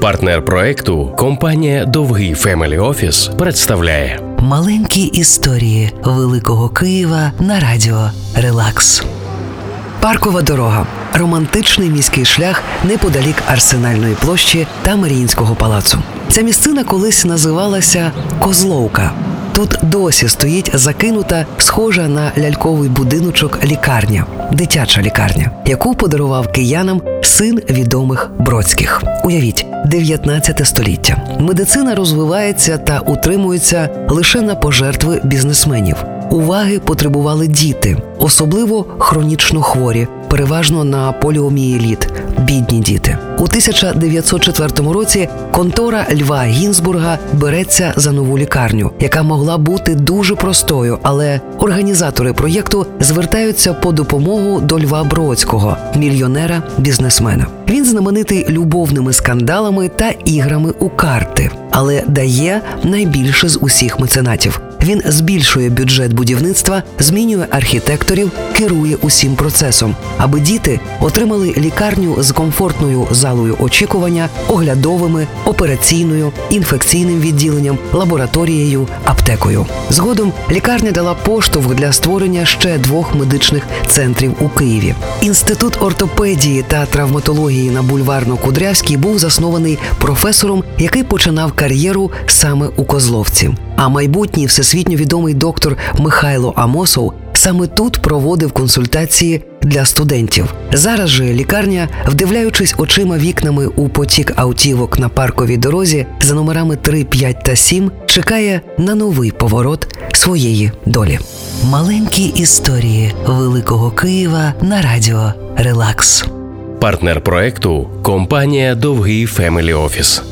Партнер проекту компанія Довгий Family Office представляє Маленькі історії Великого Києва на радіо Релакс. Паркова дорога романтичний міський шлях неподалік Арсенальної площі та Маріїнського палацу. Ця місцина колись називалася Козловка. Тут досі стоїть закинута, схожа на ляльковий будиночок лікарня, дитяча лікарня, яку подарував киянам син відомих Бродських. Уявіть, 19 століття. Медицина розвивається та утримується лише на пожертви бізнесменів. Уваги потребували діти, особливо хронічно хворі, переважно на поліомієліт, бідні діти. У 1904 році контора Льва Гінзбурга береться за нову лікарню, яка могла бути дуже простою, але організатори проєкту звертаються по допомогу до Льва Бродського, мільйонера бізнесмена. Він знаменитий любовними скандалами та іграми у карти, але дає найбільше з усіх меценатів. Він збільшує бюджет будівництва, змінює архітекторів, керує усім процесом, аби діти отримали лікарню з комфортною залою очікування, оглядовими, операційною, інфекційним відділенням, лабораторією, аптекою. Згодом лікарня дала поштовх для створення ще двох медичних центрів у Києві. Інститут ортопедії та травматології на бульварно-Кудрявській був заснований професором, який починав кар'єру саме у Козловці. А майбутній всесвітньо відомий доктор Михайло Амосов саме тут проводив консультації для студентів. Зараз же лікарня, вдивляючись очима вікнами у потік автівок на Парковій дорозі за номерами 3, 5 та 7, чекає на новий поворот своєї долі. Маленькі історії Великого Києва на радіо Релакс. партнер проекту компанія Довгий Family Office.